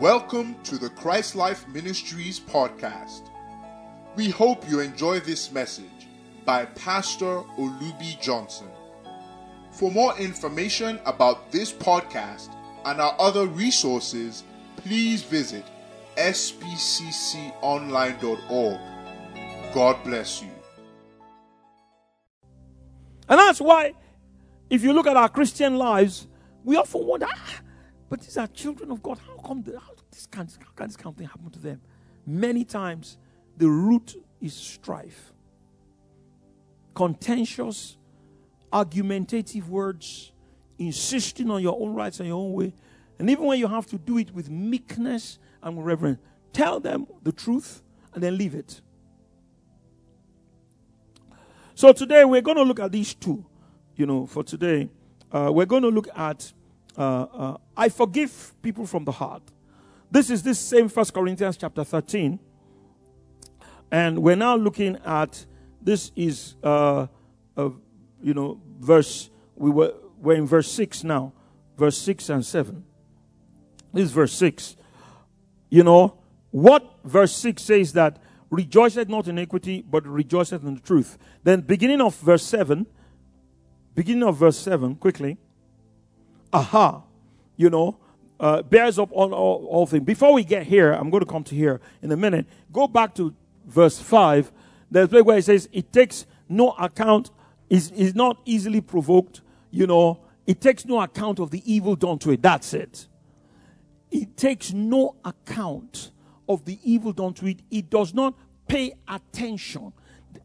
Welcome to the Christ Life Ministries podcast. We hope you enjoy this message by Pastor Olubi Johnson. For more information about this podcast and our other resources, please visit spcconline.org. God bless you. And that's why, if you look at our Christian lives, we often wonder, ah, but these are children of God. How come the, how this can, how can this kind of thing happen to them? Many times, the root is strife, contentious, argumentative words, insisting on your own rights and your own way. And even when you have to do it with meekness and reverence, tell them the truth and then leave it. So today we're going to look at these two. You know, for today, uh, we're going to look at uh, uh, I forgive people from the heart. This is this same First Corinthians chapter 13. And we're now looking at this is uh, you know verse we were we're in verse 6 now. Verse 6 and 7. This is verse 6. You know, what verse 6 says that rejoiceth not in iniquity, but rejoiceth in the truth. Then beginning of verse 7, beginning of verse 7, quickly aha, you know, uh, bears up on all, all things. Before we get here, I'm going to come to here in a minute. Go back to verse 5. There's a place where it says, It takes no account, is, is not easily provoked, you know, it takes no account of the evil done to it. That's it. It takes no account of the evil done to it. It does not pay attention.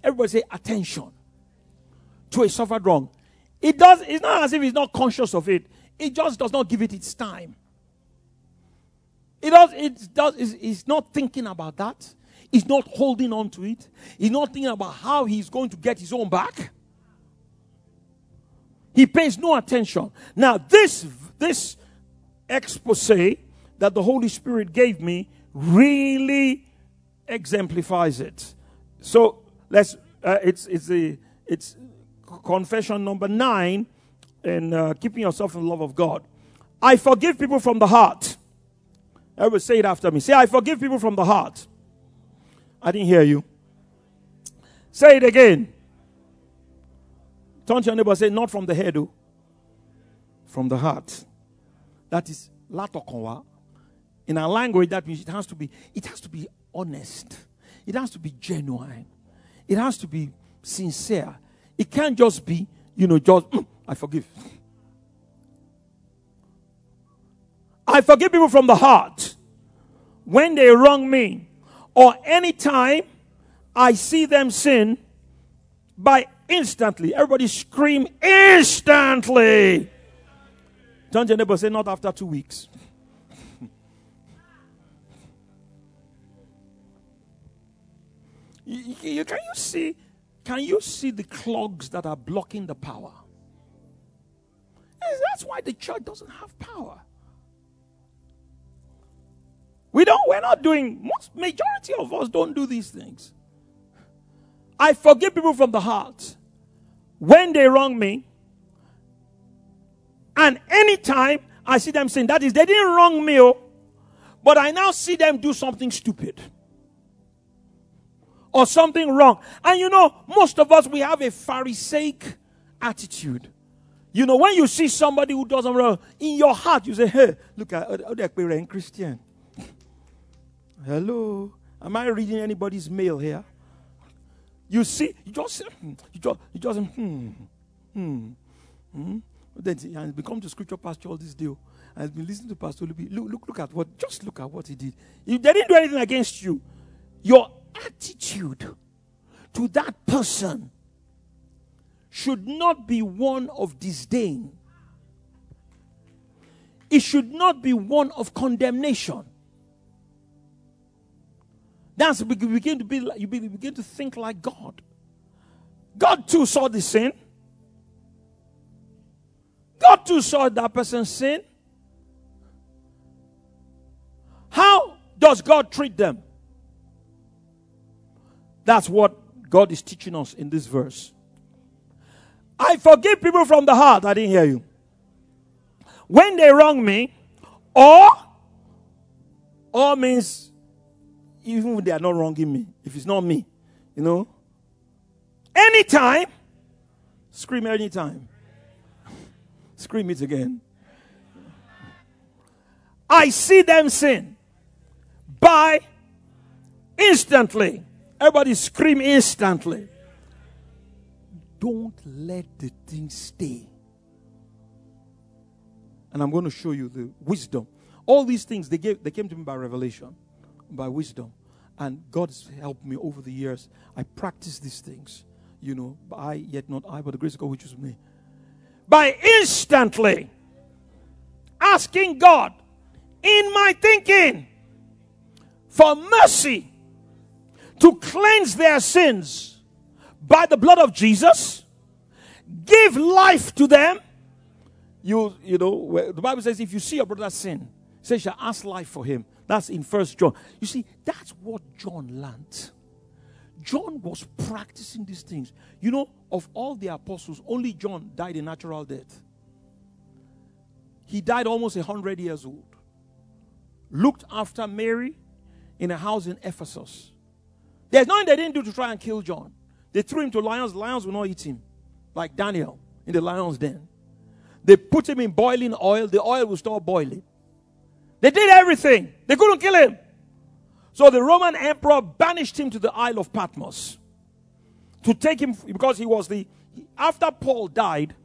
Everybody say attention to a suffered wrong. It does, it's not as if it's not conscious of it. It just does not give it its time. It does, it does, it's, not thinking about that. He's not holding on to it. He's not thinking about how he's going to get his own back. He pays no attention. Now, this, this expose that the Holy Spirit gave me really exemplifies it. So let's, uh, it's, it's, a, it's confession number nine in uh, keeping yourself in the love of God. I forgive people from the heart. Everybody say it after me. Say, I forgive people from the heart. I didn't hear you. Say it again. Turn to your neighbor say, not from the head, oh. from the heart. That is latokonwa. In our language, that means it has to be, it has to be honest. It has to be genuine. It has to be sincere. It can't just be, you know, just mm, I forgive. I forgive people from the heart when they wrong me or anytime I see them sin by instantly. Everybody scream instantly. Turn to your neighbor say, not after two weeks. you, you, can you see? Can you see the clogs that are blocking the power? That's why the church doesn't have power. We don't, we're not doing, most majority of us don't do these things. I forgive people from the heart when they wrong me. And anytime I see them saying, that is, they didn't wrong me, oh, but I now see them do something stupid or something wrong. And you know, most of us, we have a Pharisaic attitude. You know, when you see somebody who doesn't wrong, in your heart, you say, hey, look at oh, oh, a Christian. Hello. Am I reading anybody's mail here? You see, you just, hmm, you just, you just, hmm, hmm, hmm. Then he has become to scripture pastor all this day. I've been listening to Pastor Olubi. Look, look, look at what, just look at what he did. He, they didn't do anything against you. Your attitude to that person should not be one of disdain. It should not be one of condemnation. That's you begin to be you begin to think like God. God too saw the sin. God too saw that person's sin. How does God treat them? That's what God is teaching us in this verse. I forgive people from the heart. I didn't hear you. When they wrong me, or All means, even if they are not wronging me, if it's not me, you know. Anytime, scream anytime. Scream it again. I see them sin by instantly. Everybody scream instantly. Don't let the thing stay. And I'm going to show you the wisdom. All these things they gave they came to me by revelation, by wisdom. And God's helped me over the years. I practice these things, you know, I yet not I, but the grace of God which is me. By instantly asking God in my thinking for mercy to cleanse their sins by the blood of Jesus, give life to them. You, you know, the Bible says if you see your brother sin, say, shall ask life for him. That's in First John. You see, that's what John learned. John was practicing these things. You know, of all the apostles, only John died a natural death. He died almost 100 years old. Looked after Mary in a house in Ephesus. There's nothing they didn't do to try and kill John. They threw him to lions. Lions will not eat him, like Daniel in the lion's den. They put him in boiling oil. The oil will stop boiling. They did everything. They couldn't kill him. So the Roman emperor banished him to the Isle of Patmos to take him because he was the. After Paul died,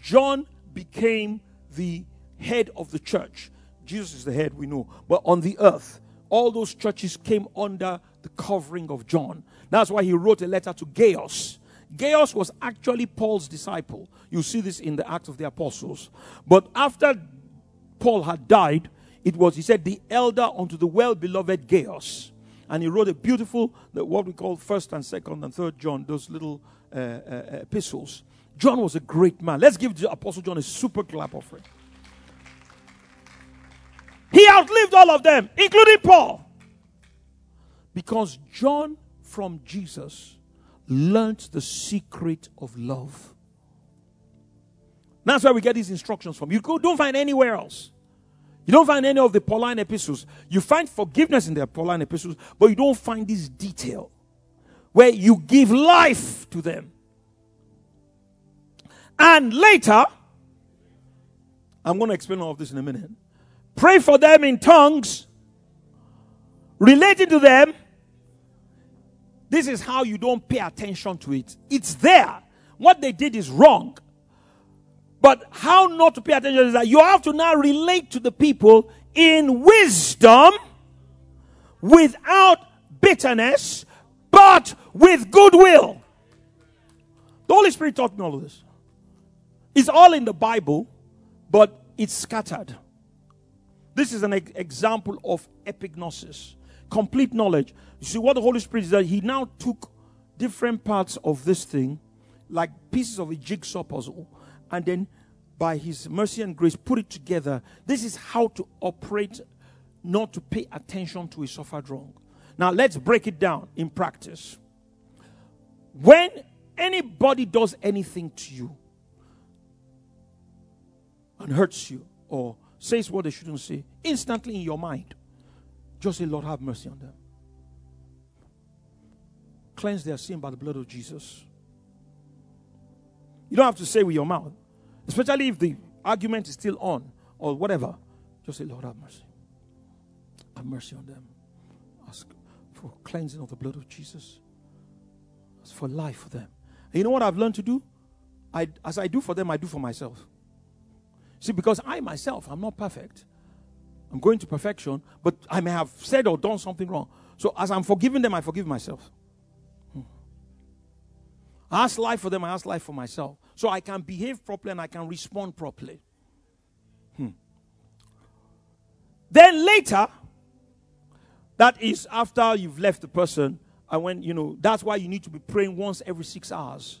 John became the head of the church. Jesus is the head, we know. But on the earth, all those churches came under the covering of John. That's why he wrote a letter to Gaius. Gaius was actually Paul's disciple. You see this in the Acts of the Apostles. But after Paul had died, it was, he said, the elder unto the well beloved Gaius. And he wrote a beautiful, what we call first and second and third John, those little uh, uh, epistles. John was a great man. Let's give the Apostle John a super clap offering. He outlived all of them, including Paul. Because John from Jesus learned the secret of love. That's where we get these instructions from. You don't find anywhere else. You don't find any of the Pauline epistles. You find forgiveness in the Pauline epistles, but you don't find this detail where you give life to them. And later, I'm going to explain all of this in a minute. Pray for them in tongues, relating to them. This is how you don't pay attention to it. It's there. What they did is wrong. But how not to pay attention is that you have to now relate to the people in wisdom without bitterness, but with goodwill. The Holy Spirit taught me all of this. It's all in the Bible, but it's scattered. This is an e- example of epignosis, complete knowledge. You see, what the Holy Spirit is that He now took different parts of this thing, like pieces of a jigsaw puzzle, and then by his mercy and grace put it together. This is how to operate, not to pay attention to a suffered wrong. Now let's break it down in practice. When anybody does anything to you and hurts you or says what they shouldn't say, instantly in your mind, just say, Lord, have mercy on them. Cleanse their sin by the blood of Jesus. You don't have to say with your mouth. Especially if the argument is still on or whatever. Just say, Lord, have mercy. Have mercy on them. Ask for cleansing of the blood of Jesus. Ask for life for them. And you know what I've learned to do? I, as I do for them, I do for myself. See, because I myself, I'm not perfect. I'm going to perfection, but I may have said or done something wrong. So as I'm forgiving them, I forgive myself. I ask life for them, I ask life for myself so I can behave properly and I can respond properly. Hmm. Then later, that is after you've left the person, and when you know that's why you need to be praying once every six hours,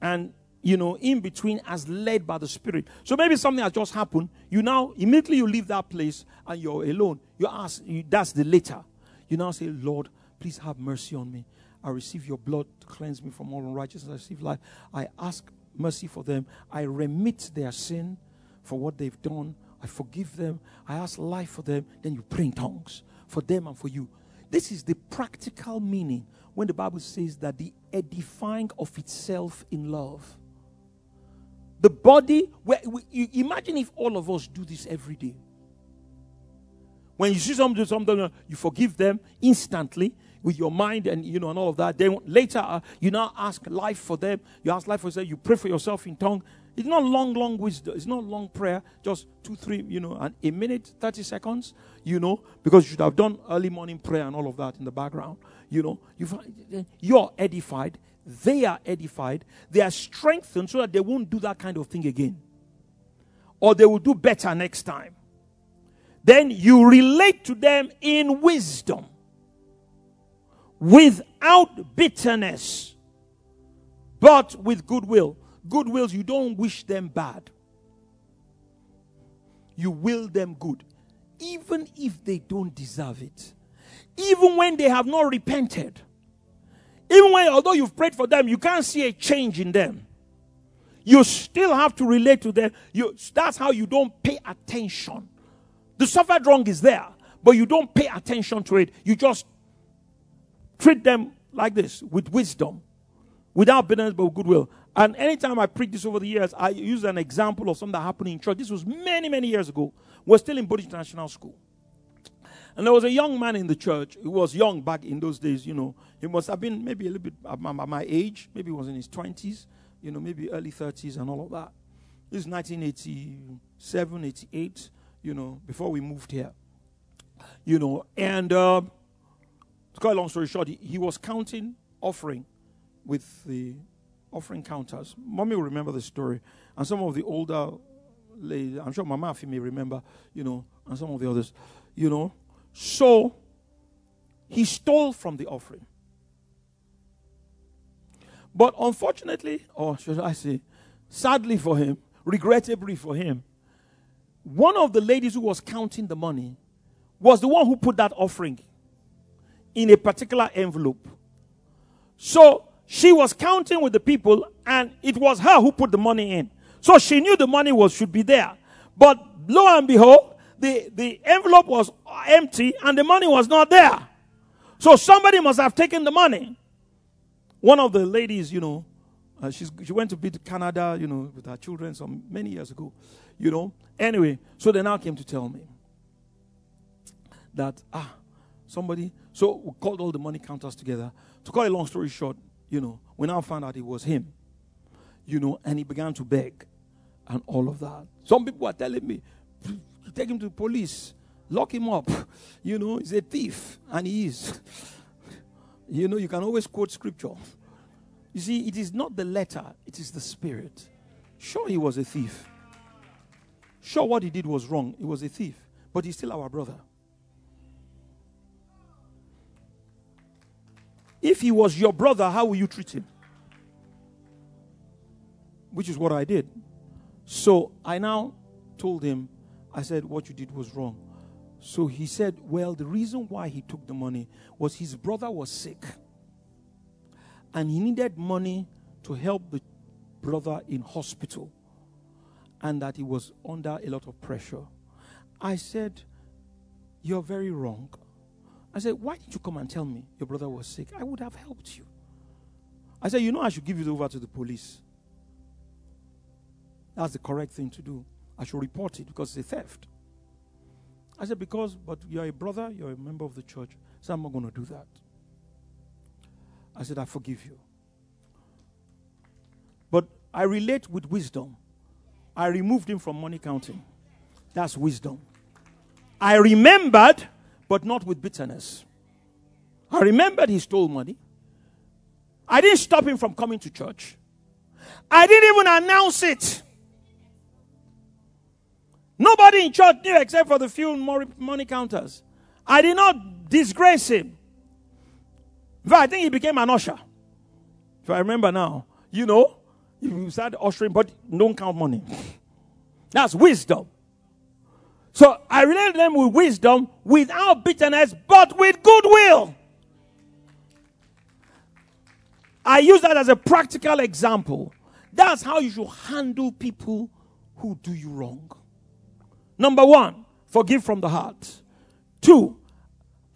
and you know in between as led by the Spirit. So maybe something has just happened. You now immediately you leave that place and you're alone. You ask. You, that's the later. You now say, Lord, please have mercy on me. I receive your blood to cleanse me from all unrighteousness. I receive life. I ask mercy for them. I remit their sin for what they've done I forgive them, I ask life for them, then you pray in tongues for them and for you. This is the practical meaning when the Bible says that the edifying of itself in love. The body, where, you imagine if all of us do this every day. When you see someone do something, you forgive them instantly with your mind and you know and all of that. Then later uh, you now ask life for them. You ask life for them. You pray for yourself in tongue. It's not long, long wisdom. It's not long prayer. Just two, three, you know, and a minute, thirty seconds. You know, because you should have done early morning prayer and all of that in the background. You know, you find you're edified. They are edified. They are strengthened so that they won't do that kind of thing again, or they will do better next time. Then you relate to them in wisdom without bitterness, but with goodwill. Goodwills, you don't wish them bad, you will them good, even if they don't deserve it, even when they have not repented. Even when, although you've prayed for them, you can't see a change in them. You still have to relate to them. You, that's how you don't pay attention. The suffered wrong is there, but you don't pay attention to it. You just Treat them like this with wisdom, without bitterness but with goodwill. And anytime I preach this over the years, I use an example of something that happened in church. This was many, many years ago. We're still in British International School. And there was a young man in the church who was young back in those days, you know. He must have been maybe a little bit my age. Maybe he was in his 20s, you know, maybe early 30s and all of that. This is 1987, 88, you know, before we moved here. You know, and uh, to cut a long story short, he, he was counting offering with the offering counters. Mommy will remember the story. And some of the older ladies, I'm sure Mama Afi may remember, you know, and some of the others, you know. So he stole from the offering. But unfortunately, or should I say, sadly for him, regrettably for him, one of the ladies who was counting the money was the one who put that offering in a particular envelope. So she was counting with the people, and it was her who put the money in. So she knew the money was should be there. But lo and behold, the, the envelope was empty and the money was not there. So somebody must have taken the money. One of the ladies, you know, uh, she went to be to Canada, you know, with her children some many years ago, you know. Anyway, so they now came to tell me that ah, somebody so we called all the money counters together. To cut a long story short, you know, we now found out it was him. You know, and he began to beg and all of that. Some people are telling me, take him to the police, lock him up. You know, he's a thief, and he is. You know, you can always quote scripture. You see, it is not the letter, it is the spirit. Sure, he was a thief. Sure, what he did was wrong. He was a thief, but he's still our brother. If he was your brother, how will you treat him? Which is what I did. So I now told him, I said, what you did was wrong. So he said, well, the reason why he took the money was his brother was sick. And he needed money to help the brother in hospital. And that he was under a lot of pressure. I said, You're very wrong. I said, Why didn't you come and tell me your brother was sick? I would have helped you. I said, You know, I should give it over to the police. That's the correct thing to do. I should report it because it's a theft. I said, Because, but you're a brother, you're a member of the church, so I'm not going to do that. I said, I forgive you. But I relate with wisdom. I removed him from money counting. That's wisdom. I remembered but not with bitterness. I remembered he stole money. I didn't stop him from coming to church. I didn't even announce it. Nobody in church knew except for the few money counters. I did not disgrace him. In fact, I think he became an usher. If I remember now, you know, you started ushering, but don't count money. That's wisdom. So I relate them with wisdom, without bitterness, but with goodwill. I use that as a practical example. That's how you should handle people who do you wrong. Number one, forgive from the heart. Two,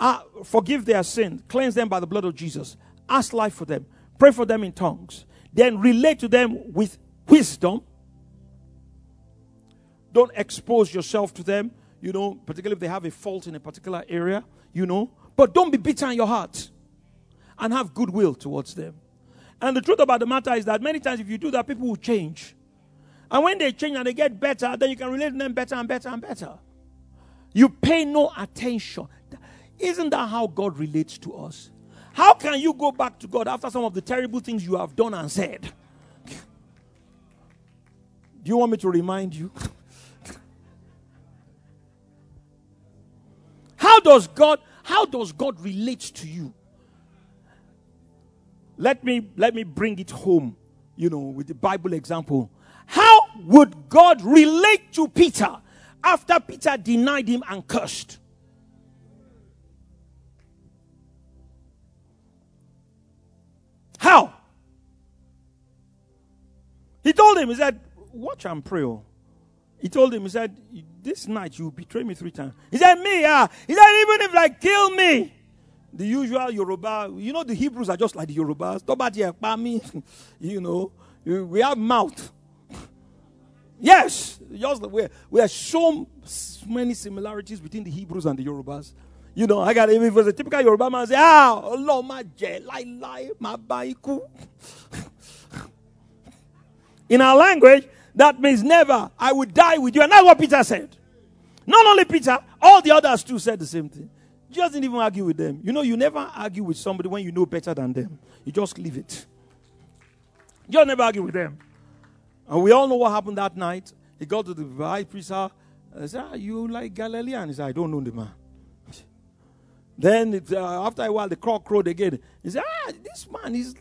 uh, forgive their sin, cleanse them by the blood of Jesus, ask life for them, pray for them in tongues, then relate to them with wisdom. Don't expose yourself to them, you know, particularly if they have a fault in a particular area, you know, but don't be bitter in your heart and have goodwill towards them. And the truth about the matter is that many times if you do that, people will change. And when they change and they get better, then you can relate to them better and better and better. You pay no attention. Isn't that how God relates to us? How can you go back to God after some of the terrible things you have done and said? Do you want me to remind you? how does God how does God relate to you? Let me let me bring it home, you know, with the Bible example. How would God relate to Peter after Peter denied him and cursed? He told him, he said, Watch and pray. Oh. He told him, he said, This night you betray me three times. He said, Me, yeah. He said, Even if like kill me. The usual Yoruba, you know, the Hebrews are just like the Yorubas. Nobody harm me, you know, we have mouth. Yes, just we we are so many similarities between the Hebrews and the Yorubas. You know, I got even if it was a typical Yoruba man say, ah, Allah ma je, lie lie, ma baiku. In our language, that means never. I would die with you. And that's what Peter said. Not only Peter, all the others too said the same thing. Just didn't even argue with them. You know, you never argue with somebody when you know better than them. You just leave it. You never argue with them. And we all know what happened that night. He got to the high priest and said, ah, You like Galilean? He said, I don't know the man. Then it, uh, after a while, the cock crowed again. He said, Ah, this man is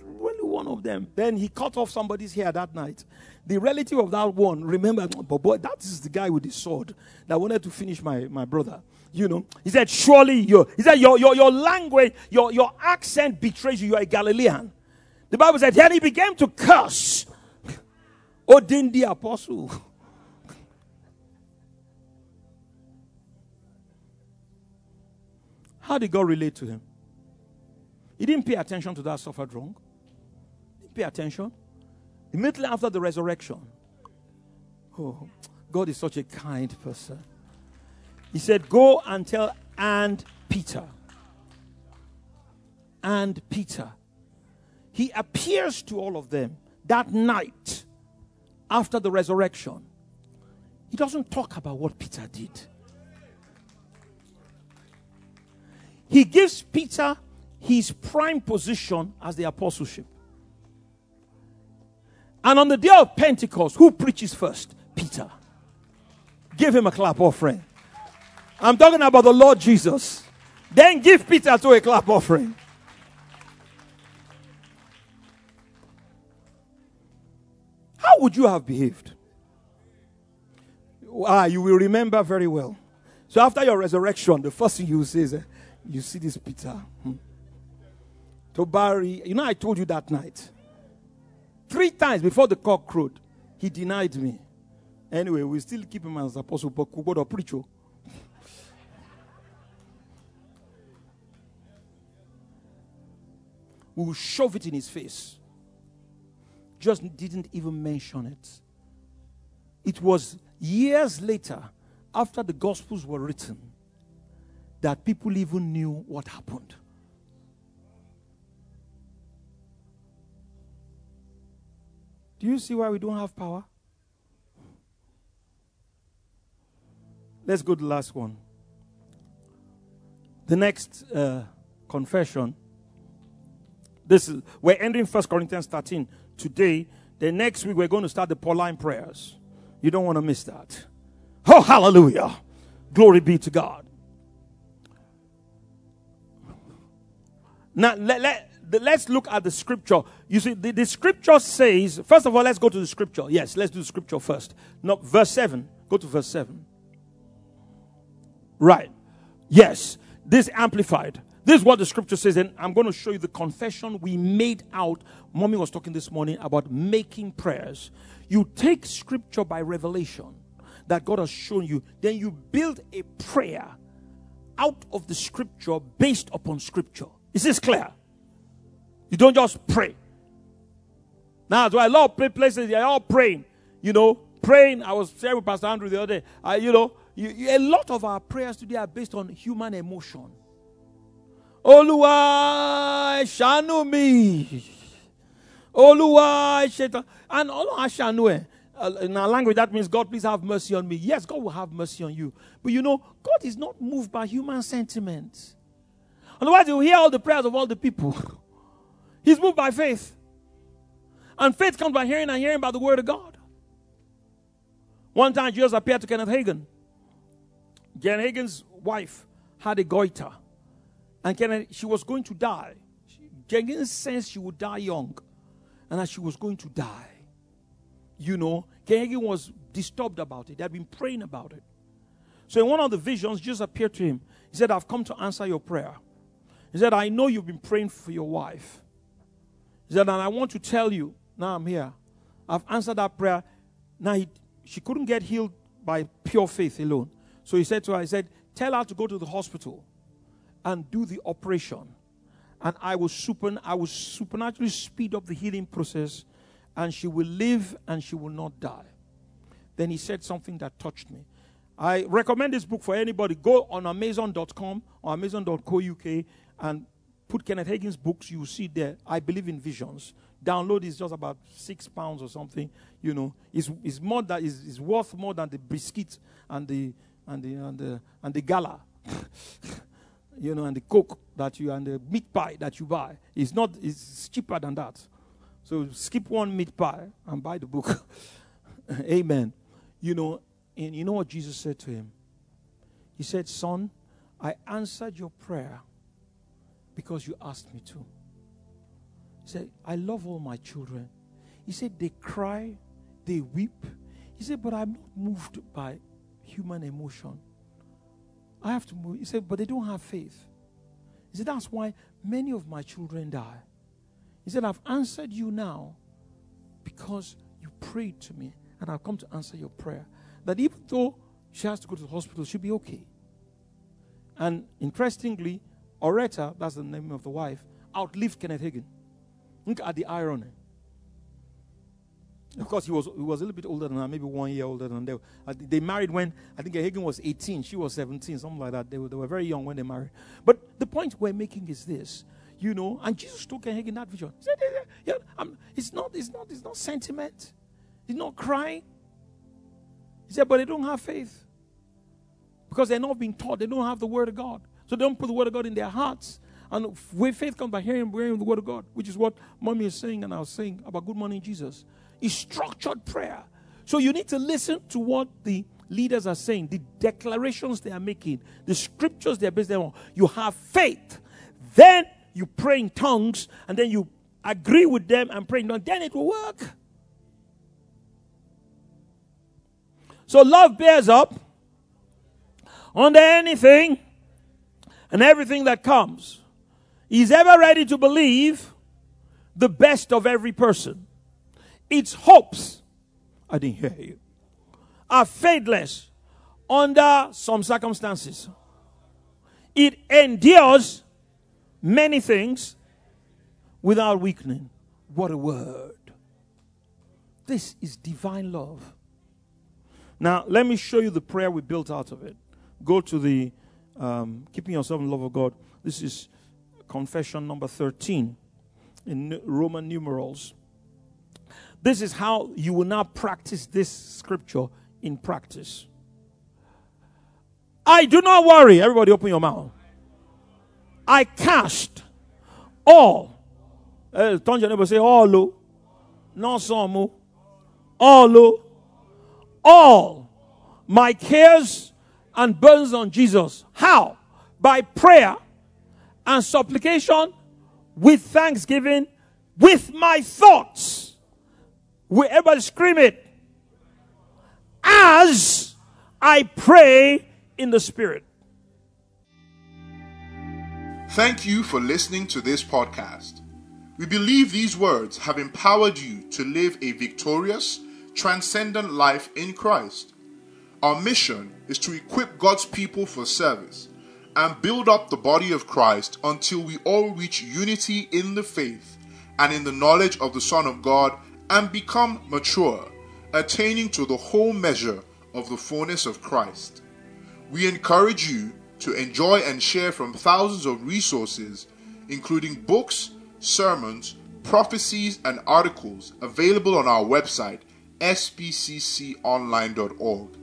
one of them. Then he cut off somebody's hair that night. The relative of that one remember, but boy, that is the guy with the sword that wanted to finish my, my brother. You know, he said, Surely your he said, Your your, your language, your, your accent betrays you. You are a Galilean. The Bible said, Then he began to curse. Oh, Odin the apostle. How did God relate to him? He didn't pay attention to that suffered wrong. Pay attention. Immediately after the resurrection. Oh, God is such a kind person. He said, Go and tell and Peter. And Peter. He appears to all of them that night after the resurrection. He doesn't talk about what Peter did. He gives Peter his prime position as the apostleship. And on the day of Pentecost, who preaches first? Peter. Give him a clap offering. I'm talking about the Lord Jesus. Then give Peter to a clap offering. How would you have behaved? Ah, you will remember very well. So after your resurrection, the first thing you say is, you see this Peter. Hmm. To Barry, you know, I told you that night. Three times before the cock crowed, he denied me. Anyway, we still keep him as apostle, but Kubodo preacher. we will shove it in his face. Just didn't even mention it. It was years later, after the Gospels were written, that people even knew what happened. Do you see why we don't have power? Let's go to the last one. The next uh, confession. This is we're ending First Corinthians 13 today. The next week we're going to start the Pauline prayers. You don't want to miss that. Oh, hallelujah! Glory be to God. Now, let, let, let's look at the scripture. You see, the, the scripture says, first of all, let's go to the scripture. Yes, let's do the scripture first. No, verse 7. Go to verse 7. Right. Yes, this amplified. This is what the scripture says, and I'm going to show you the confession we made out. Mommy was talking this morning about making prayers. You take scripture by revelation. that God has shown you, then you build a prayer out of the scripture based upon scripture. Is this clear? You don't just pray. Now, do I love places they're all praying? You know, praying. I was sharing with Pastor Andrew the other day. You know, you, you, a lot of our prayers today are based on human emotion. Oluwa shanu mi. Oluwa shaitan. And Oluwa shanu uh, in our language, that means God, please have mercy on me. Yes, God will have mercy on you. But you know, God is not moved by human sentiment. Otherwise, you hear all the prayers of all the people. He's moved by faith. And faith comes by hearing and hearing by the word of God. One time, Jesus appeared to Kenneth Hagin. Kenneth Hagin's wife had a goiter. And Kenneth, she was going to die. Hagin sensed she would die young. And that she was going to die you know, Kenneth was disturbed about it. They had been praying about it. So in one of the visions, Jesus appeared to him. He said, I've come to answer your prayer. He said, I know you've been praying for your wife. He said, and I want to tell you, now I'm here. I've answered that prayer. Now he, she couldn't get healed by pure faith alone. So he said to her, he said, tell her to go to the hospital and do the operation. And I will super, I will supernaturally speed up the healing process and she will live and she will not die. Then he said something that touched me. I recommend this book for anybody. Go on Amazon.com or Amazon.co.uk and put Kenneth Hagin's books. You see there. I believe in visions. Download is just about six pounds or something. You know, it's, it's more that is worth more than the biscuit and the and the and the and the gala. you know, and the coke that you and the meat pie that you buy. It's not. It's cheaper than that. So skip one meat pie and buy the book. Amen. You know, and you know what Jesus said to him? He said, Son, I answered your prayer because you asked me to. He said, I love all my children. He said, They cry, they weep. He said, But I'm not moved by human emotion. I have to move. He said, But they don't have faith. He said, That's why many of my children die. He said, I've answered you now because you prayed to me and I've come to answer your prayer. That even though she has to go to the hospital, she'll be okay. And interestingly, Oretha, that's the name of the wife, outlived Kenneth Hagin. Look at the irony. Of course, he was, he was a little bit older than her, maybe one year older than they. Uh, they married when I think Hagin was 18, she was 17, something like that. They were, they were very young when they married. But the point we're making is this you know, and Jesus took Ken in that vision. He said, yeah, it's not, it's not, it's not sentiment. It's not crying. He said, but they don't have faith. Because they're not being taught. They don't have the word of God. So don't put the word of God in their hearts. And where faith comes by hearing, hearing the word of God, which is what mommy is saying and I was saying about good morning, Jesus, is structured prayer. So you need to listen to what the leaders are saying, the declarations they are making, the scriptures they are based on. You have faith. Then you pray in tongues, and then you agree with them and pray in tongues, then it will work. So love bears up under anything and everything that comes. He's ever ready to believe the best of every person. Its hopes, I didn't hear you, are faithless under some circumstances. It endures many things without weakening. What a word. This is divine love. Now, let me show you the prayer we built out of it. Go to the um, Keeping Yourself in Love of God. This is confession number 13 in Roman numerals. This is how you will now practice this scripture in practice. I do not worry. Everybody, open your mouth. I cast all. Uh, turn your neighbor say all. Oh. Not some. All. Oh. All my cares and burdens on Jesus. How? By prayer and supplication with thanksgiving with my thoughts. We everybody scream it. As I pray in the Spirit. Thank you for listening to this podcast. We believe these words have empowered you to live a victorious, transcendent life in Christ. Our mission is to equip God's people for service and build up the body of Christ until we all reach unity in the faith and in the knowledge of the Son of God and become mature, attaining to the whole measure of the fullness of Christ. We encourage you to enjoy and share from thousands of resources, including books, sermons, prophecies, and articles available on our website, spcconline.org.